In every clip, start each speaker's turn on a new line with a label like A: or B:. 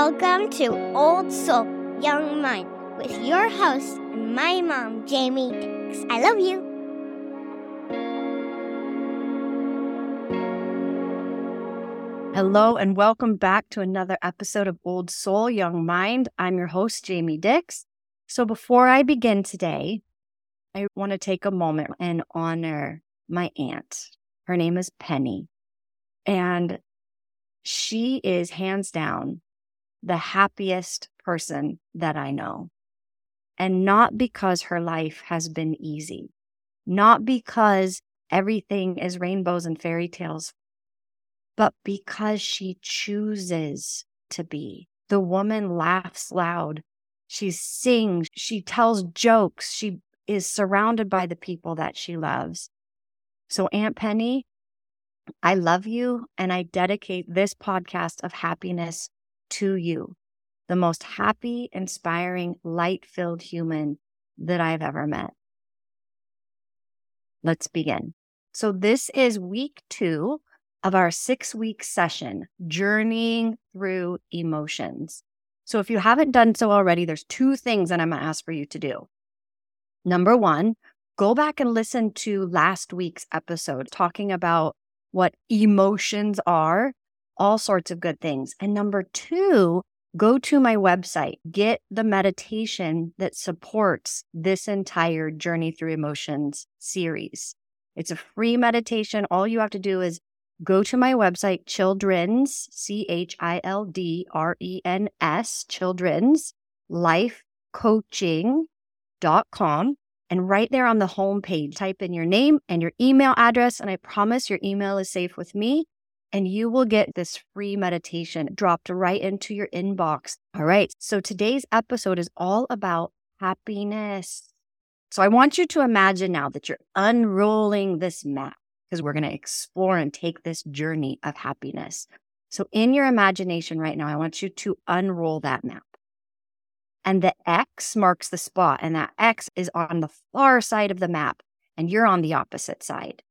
A: Welcome to Old Soul, Young Mind with your host and my mom, Jamie Dix. I love you.
B: Hello, and welcome back to another episode of Old Soul, Young Mind. I'm your host, Jamie Dix. So, before I begin today, I want to take a moment and honor my aunt. Her name is Penny, and she is hands down the happiest person that I know. And not because her life has been easy, not because everything is rainbows and fairy tales but because she chooses to be. The woman laughs loud. She sings. She tells jokes. She is surrounded by the people that she loves. So, Aunt Penny, I love you and I dedicate this podcast of happiness to you, the most happy, inspiring, light filled human that I've ever met. Let's begin. So, this is week two of our six week session, Journeying Through Emotions. So if you haven't done so already, there's two things that I'm going to ask for you to do. Number one, go back and listen to last week's episode talking about what emotions are, all sorts of good things. And number two, go to my website, get the meditation that supports this entire Journey Through Emotions series. It's a free meditation. All you have to do is go to my website, Children's, C H I L D R E N S, Children's Life Coaching.com. And right there on the home page, type in your name and your email address. And I promise your email is safe with me. And you will get this free meditation dropped right into your inbox. All right. So today's episode is all about happiness. So I want you to imagine now that you're unrolling this map because we're going to explore and take this journey of happiness. So, in your imagination right now, I want you to unroll that map. And the X marks the spot, and that X is on the far side of the map, and you're on the opposite side.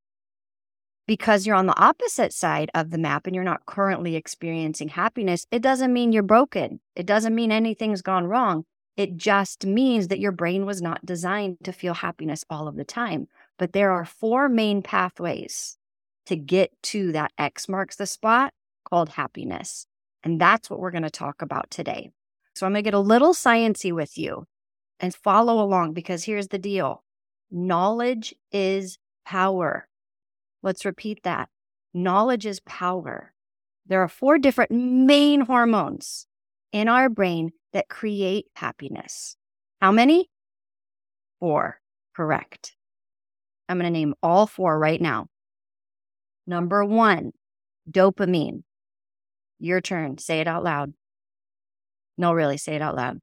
B: Because you're on the opposite side of the map and you're not currently experiencing happiness, it doesn't mean you're broken. It doesn't mean anything's gone wrong. It just means that your brain was not designed to feel happiness all of the time. But there are four main pathways to get to that X marks the spot called happiness. And that's what we're going to talk about today. So I'm going to get a little sciency with you and follow along because here's the deal. Knowledge is power. Let's repeat that. Knowledge is power. There are four different main hormones in our brain that create happiness. How many? Four. Correct. I'm going to name all four right now. Number one, dopamine. Your turn. Say it out loud. No, really, say it out loud.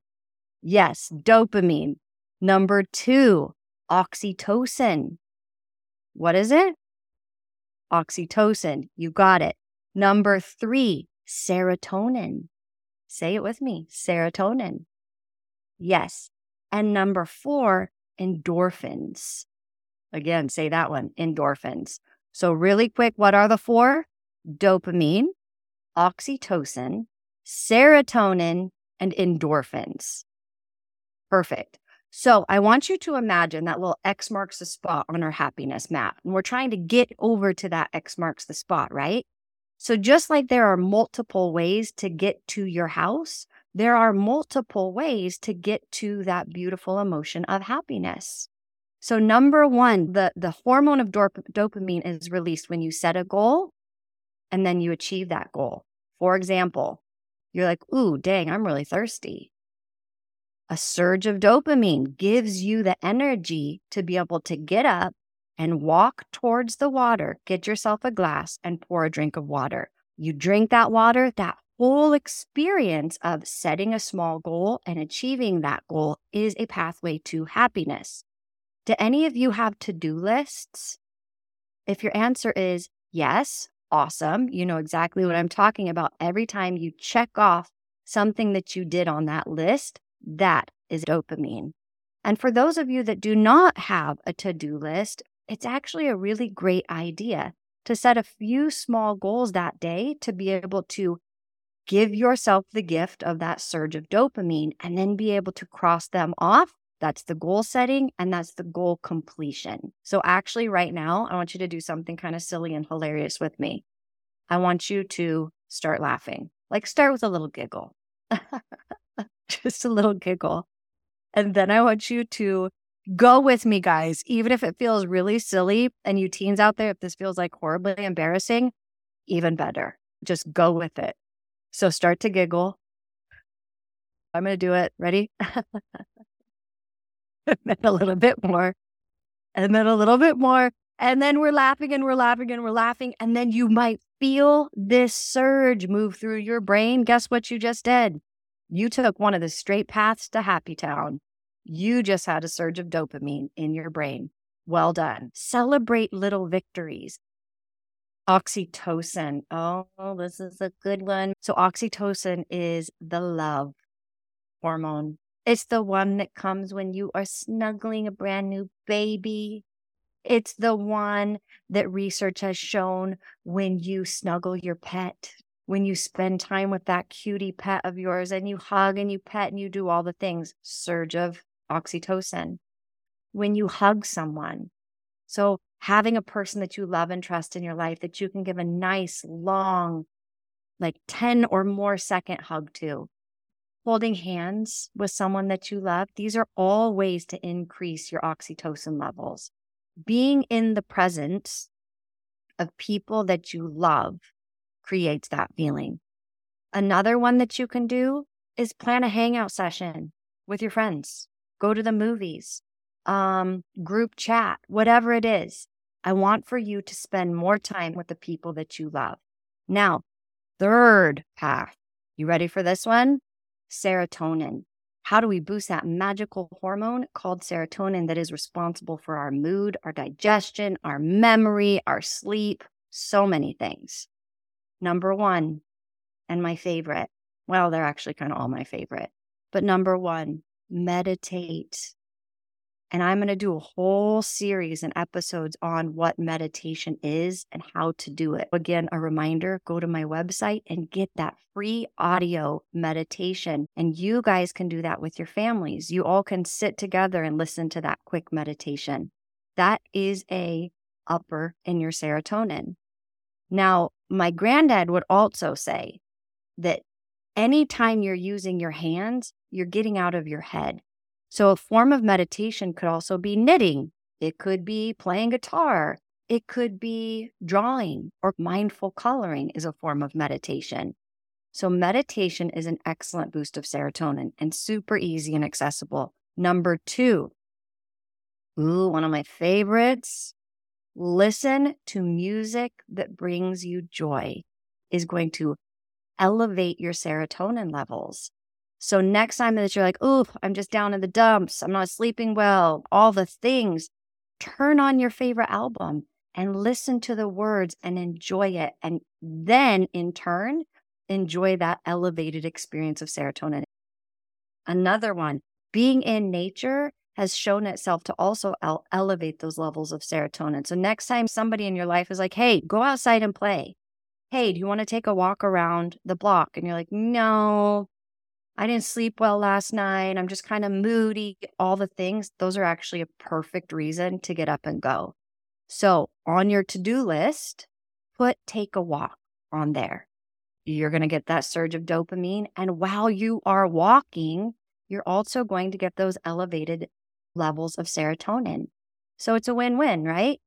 B: Yes, dopamine. Number two, oxytocin. What is it? Oxytocin. You got it. Number three, serotonin. Say it with me serotonin. Yes. And number four, endorphins. Again, say that one endorphins. So, really quick, what are the four? Dopamine, oxytocin, serotonin, and endorphins. Perfect. So, I want you to imagine that little X marks the spot on our happiness map. And we're trying to get over to that X marks the spot, right? So, just like there are multiple ways to get to your house, there are multiple ways to get to that beautiful emotion of happiness. So number one, the, the hormone of dop- dopamine is released when you set a goal and then you achieve that goal. For example, you're like, ooh, dang, I'm really thirsty. A surge of dopamine gives you the energy to be able to get up and walk towards the water, get yourself a glass and pour a drink of water. You drink that water, that whole experience of setting a small goal and achieving that goal is a pathway to happiness. Do any of you have to do lists? If your answer is yes, awesome. You know exactly what I'm talking about. Every time you check off something that you did on that list, that is dopamine. And for those of you that do not have a to do list, it's actually a really great idea to set a few small goals that day to be able to give yourself the gift of that surge of dopamine and then be able to cross them off. That's the goal setting and that's the goal completion. So, actually, right now, I want you to do something kind of silly and hilarious with me. I want you to start laughing. Like, start with a little giggle, just a little giggle. And then I want you to go with me, guys, even if it feels really silly. And you teens out there, if this feels like horribly embarrassing, even better. Just go with it. So start to giggle. I'm going to do it. Ready? and then a little bit more. And then a little bit more. And then we're laughing and we're laughing and we're laughing. And then you might feel this surge move through your brain. Guess what you just did? You took one of the straight paths to Happy Town. You just had a surge of dopamine in your brain. Well done. Celebrate little victories. Oxytocin. Oh, this is a good one. So, oxytocin is the love hormone. It's the one that comes when you are snuggling a brand new baby. It's the one that research has shown when you snuggle your pet, when you spend time with that cutie pet of yours and you hug and you pet and you do all the things, surge of oxytocin. When you hug someone. So, having a person that you love and trust in your life that you can give a nice, long, like 10 or more second hug to, holding hands with someone that you love, these are all ways to increase your oxytocin levels. Being in the presence of people that you love creates that feeling. Another one that you can do is plan a hangout session with your friends, go to the movies, um, group chat, whatever it is. I want for you to spend more time with the people that you love. Now, third path. You ready for this one? Serotonin. How do we boost that magical hormone called serotonin that is responsible for our mood, our digestion, our memory, our sleep, so many things? Number one, and my favorite, well, they're actually kind of all my favorite, but number one, meditate. And I'm going to do a whole series and episodes on what meditation is and how to do it. Again, a reminder go to my website and get that free audio meditation. And you guys can do that with your families. You all can sit together and listen to that quick meditation. That is a upper in your serotonin. Now, my granddad would also say that anytime you're using your hands, you're getting out of your head. So, a form of meditation could also be knitting, it could be playing guitar, it could be drawing, or mindful coloring is a form of meditation. So, meditation is an excellent boost of serotonin and super easy and accessible. Number two, ooh, one of my favorites listen to music that brings you joy is going to elevate your serotonin levels. So next time that you're like, oh, I'm just down in the dumps, I'm not sleeping well, all the things, turn on your favorite album and listen to the words and enjoy it. And then in turn, enjoy that elevated experience of serotonin. Another one, being in nature has shown itself to also el- elevate those levels of serotonin. So next time somebody in your life is like, hey, go outside and play. Hey, do you want to take a walk around the block? And you're like, no, I didn't sleep well last night. I'm just kind of moody, all the things. Those are actually a perfect reason to get up and go. So, on your to do list, put take a walk on there. You're going to get that surge of dopamine. And while you are walking, you're also going to get those elevated levels of serotonin. So, it's a win win, right?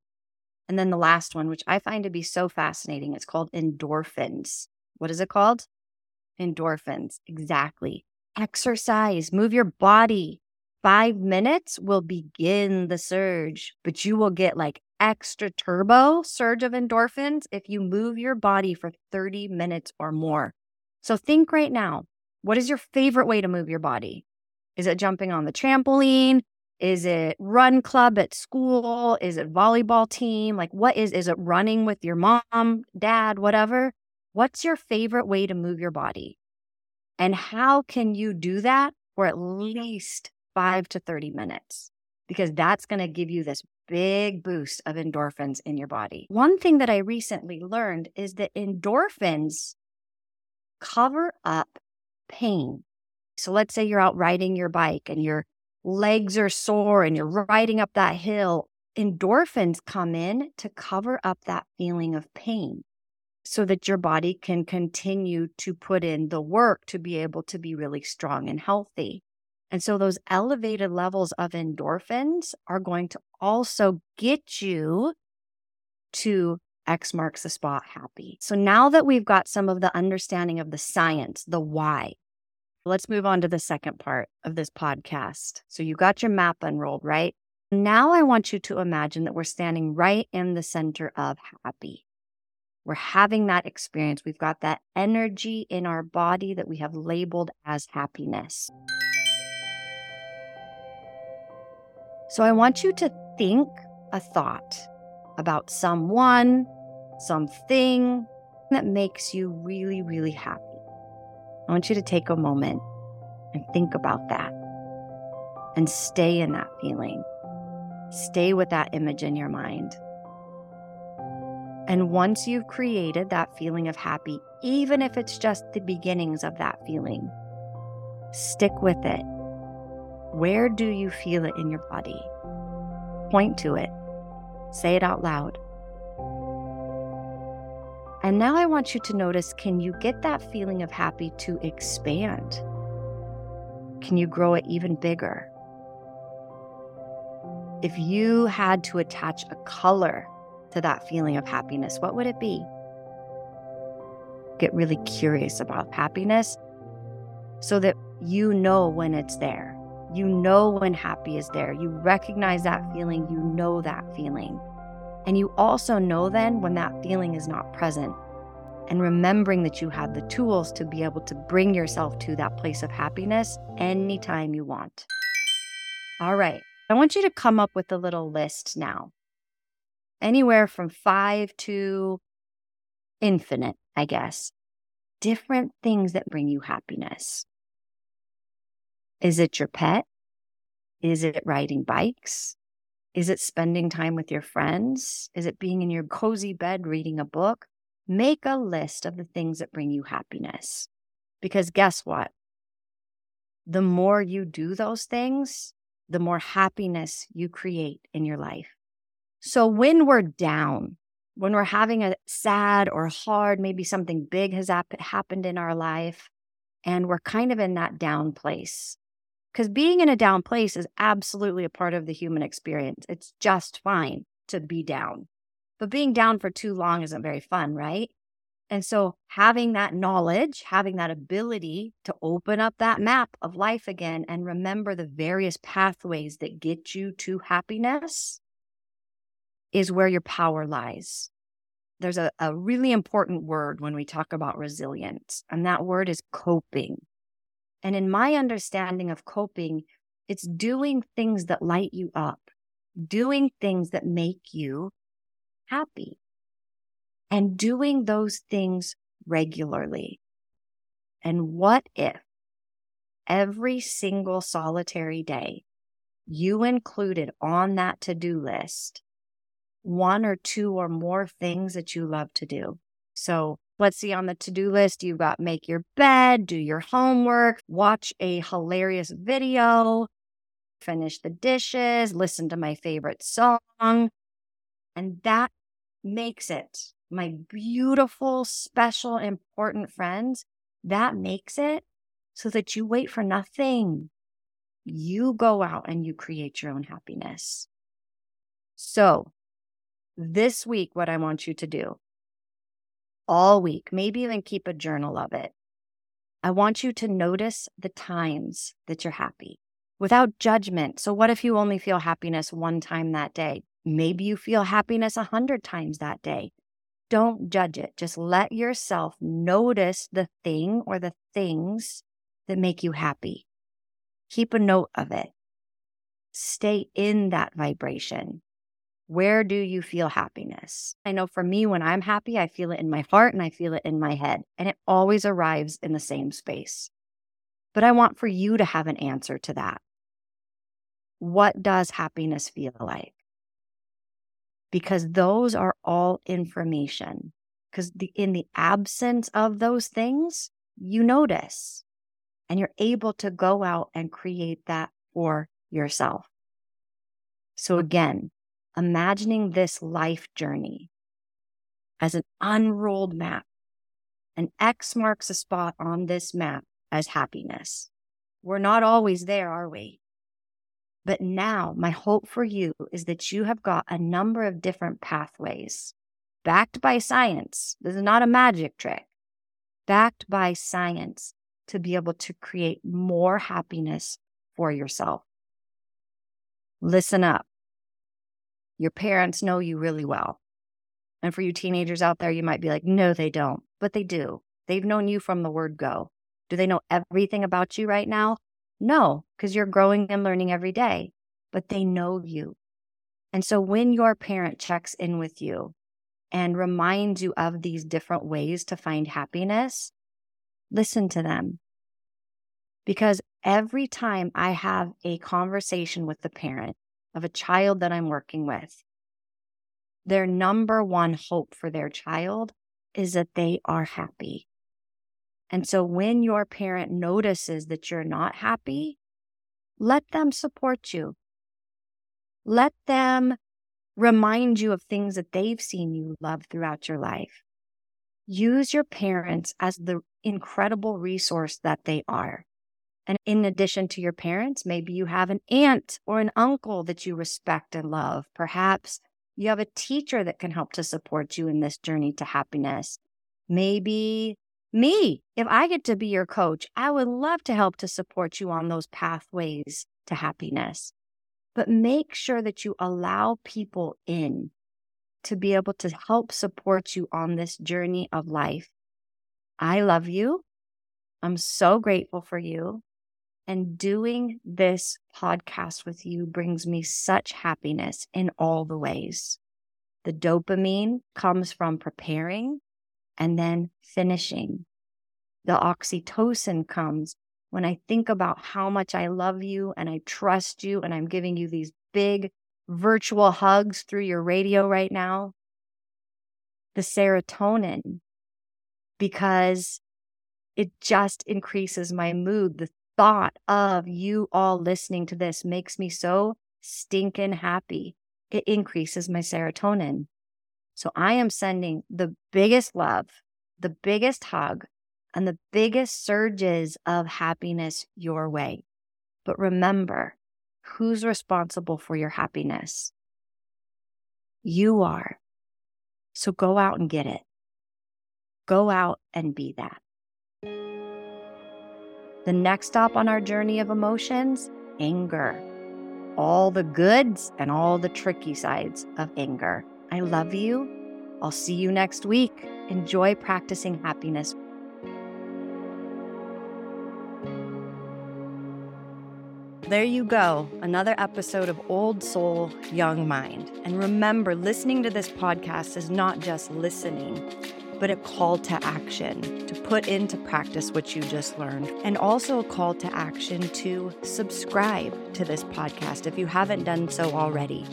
B: And then the last one, which I find to be so fascinating, it's called endorphins. What is it called? endorphins. Exactly. Exercise, move your body. Five minutes will begin the surge, but you will get like extra turbo surge of endorphins if you move your body for 30 minutes or more. So think right now what is your favorite way to move your body? Is it jumping on the trampoline? Is it run club at school? Is it volleyball team? Like, what is, is it running with your mom, dad, whatever? What's your favorite way to move your body? And how can you do that for at least five to 30 minutes? Because that's going to give you this big boost of endorphins in your body. One thing that I recently learned is that endorphins cover up pain. So let's say you're out riding your bike and your legs are sore and you're riding up that hill. Endorphins come in to cover up that feeling of pain so that your body can continue to put in the work to be able to be really strong and healthy. And so those elevated levels of endorphins are going to also get you to X marks the spot happy. So now that we've got some of the understanding of the science, the why, let's move on to the second part of this podcast. So you got your map unrolled, right? Now I want you to imagine that we're standing right in the center of happy. We're having that experience. We've got that energy in our body that we have labeled as happiness. So I want you to think a thought about someone, something that makes you really, really happy. I want you to take a moment and think about that and stay in that feeling. Stay with that image in your mind. And once you've created that feeling of happy, even if it's just the beginnings of that feeling, stick with it. Where do you feel it in your body? Point to it. Say it out loud. And now I want you to notice can you get that feeling of happy to expand? Can you grow it even bigger? If you had to attach a color to that feeling of happiness, what would it be? Get really curious about happiness so that you know when it's there. You know when happy is there. You recognize that feeling. You know that feeling. And you also know then when that feeling is not present. And remembering that you have the tools to be able to bring yourself to that place of happiness anytime you want. All right. I want you to come up with a little list now. Anywhere from five to infinite, I guess. Different things that bring you happiness. Is it your pet? Is it riding bikes? Is it spending time with your friends? Is it being in your cozy bed reading a book? Make a list of the things that bring you happiness. Because guess what? The more you do those things, the more happiness you create in your life. So when we're down, when we're having a sad or hard, maybe something big has happened in our life, and we're kind of in that down place, because being in a down place is absolutely a part of the human experience. It's just fine to be down. But being down for too long isn't very fun, right? And so having that knowledge, having that ability to open up that map of life again and remember the various pathways that get you to happiness is where your power lies. There's a, a really important word when we talk about resilience, and that word is coping. And in my understanding of coping, it's doing things that light you up, doing things that make you happy, and doing those things regularly. And what if every single solitary day you included on that to do list one or two or more things that you love to do? So Let's see on the to do list, you've got make your bed, do your homework, watch a hilarious video, finish the dishes, listen to my favorite song. And that makes it, my beautiful, special, important friends, that makes it so that you wait for nothing. You go out and you create your own happiness. So, this week, what I want you to do all week, maybe even keep a journal of it. I want you to notice the times that you're happy without judgment. So, what if you only feel happiness one time that day? Maybe you feel happiness a hundred times that day. Don't judge it. Just let yourself notice the thing or the things that make you happy. Keep a note of it. Stay in that vibration. Where do you feel happiness? I know for me, when I'm happy, I feel it in my heart and I feel it in my head, and it always arrives in the same space. But I want for you to have an answer to that. What does happiness feel like? Because those are all information. Because in the absence of those things, you notice and you're able to go out and create that for yourself. So again, imagining this life journey as an unrolled map. An X marks a spot on this map as happiness. We're not always there, are we? But now, my hope for you is that you have got a number of different pathways backed by science. This is not a magic trick, backed by science to be able to create more happiness for yourself. Listen up. Your parents know you really well. And for you teenagers out there, you might be like, no, they don't, but they do. They've known you from the word go. Do they know everything about you right now? No, because you're growing and learning every day, but they know you. And so when your parent checks in with you and reminds you of these different ways to find happiness, listen to them. Because every time I have a conversation with the parent of a child that I'm working with, their number one hope for their child is that they are happy. And so when your parent notices that you're not happy, let them support you. Let them remind you of things that they've seen you love throughout your life. Use your parents as the incredible resource that they are. And in addition to your parents, maybe you have an aunt or an uncle that you respect and love. Perhaps you have a teacher that can help to support you in this journey to happiness. Maybe me, if I get to be your coach, I would love to help to support you on those pathways to happiness. But make sure that you allow people in to be able to help support you on this journey of life. I love you. I'm so grateful for you. And doing this podcast with you brings me such happiness in all the ways. The dopamine comes from preparing and then finishing. The oxytocin comes when I think about how much I love you and I trust you and I'm giving you these big virtual hugs through your radio right now. The serotonin, because it just increases my mood. The thought of you all listening to this makes me so stinking happy. It increases my serotonin. So I am sending the biggest love, the biggest hug, and the biggest surges of happiness your way. But remember, who's responsible for your happiness? You are. So go out and get it. Go out and be that. The next stop on our journey of emotions anger. All the goods and all the tricky sides of anger. I love you. I'll see you next week. Enjoy practicing happiness. There you go, another episode of Old Soul, Young Mind. And remember, listening to this podcast is not just listening but a call to action to put into practice what you just learned, and also a call to action to subscribe to this podcast if you haven't done so already.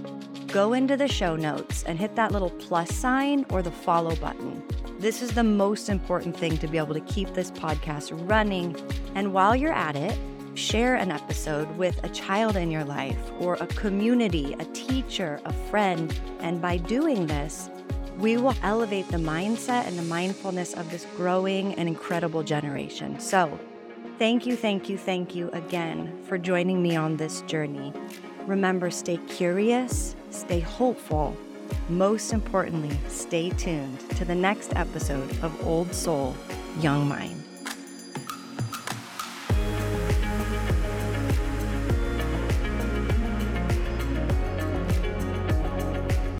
B: Go into the show notes and hit that little plus sign or the follow button. This is the most important thing to be able to keep this podcast running. And while you're at it, share an episode with a child in your life or a community, a teacher, a friend. And by doing this, we will elevate the mindset and the mindfulness of this growing and incredible generation. So, thank you, thank you, thank you again for joining me on this journey. Remember, stay curious, stay hopeful. Most importantly, stay tuned to the next episode of Old Soul, Young Mind.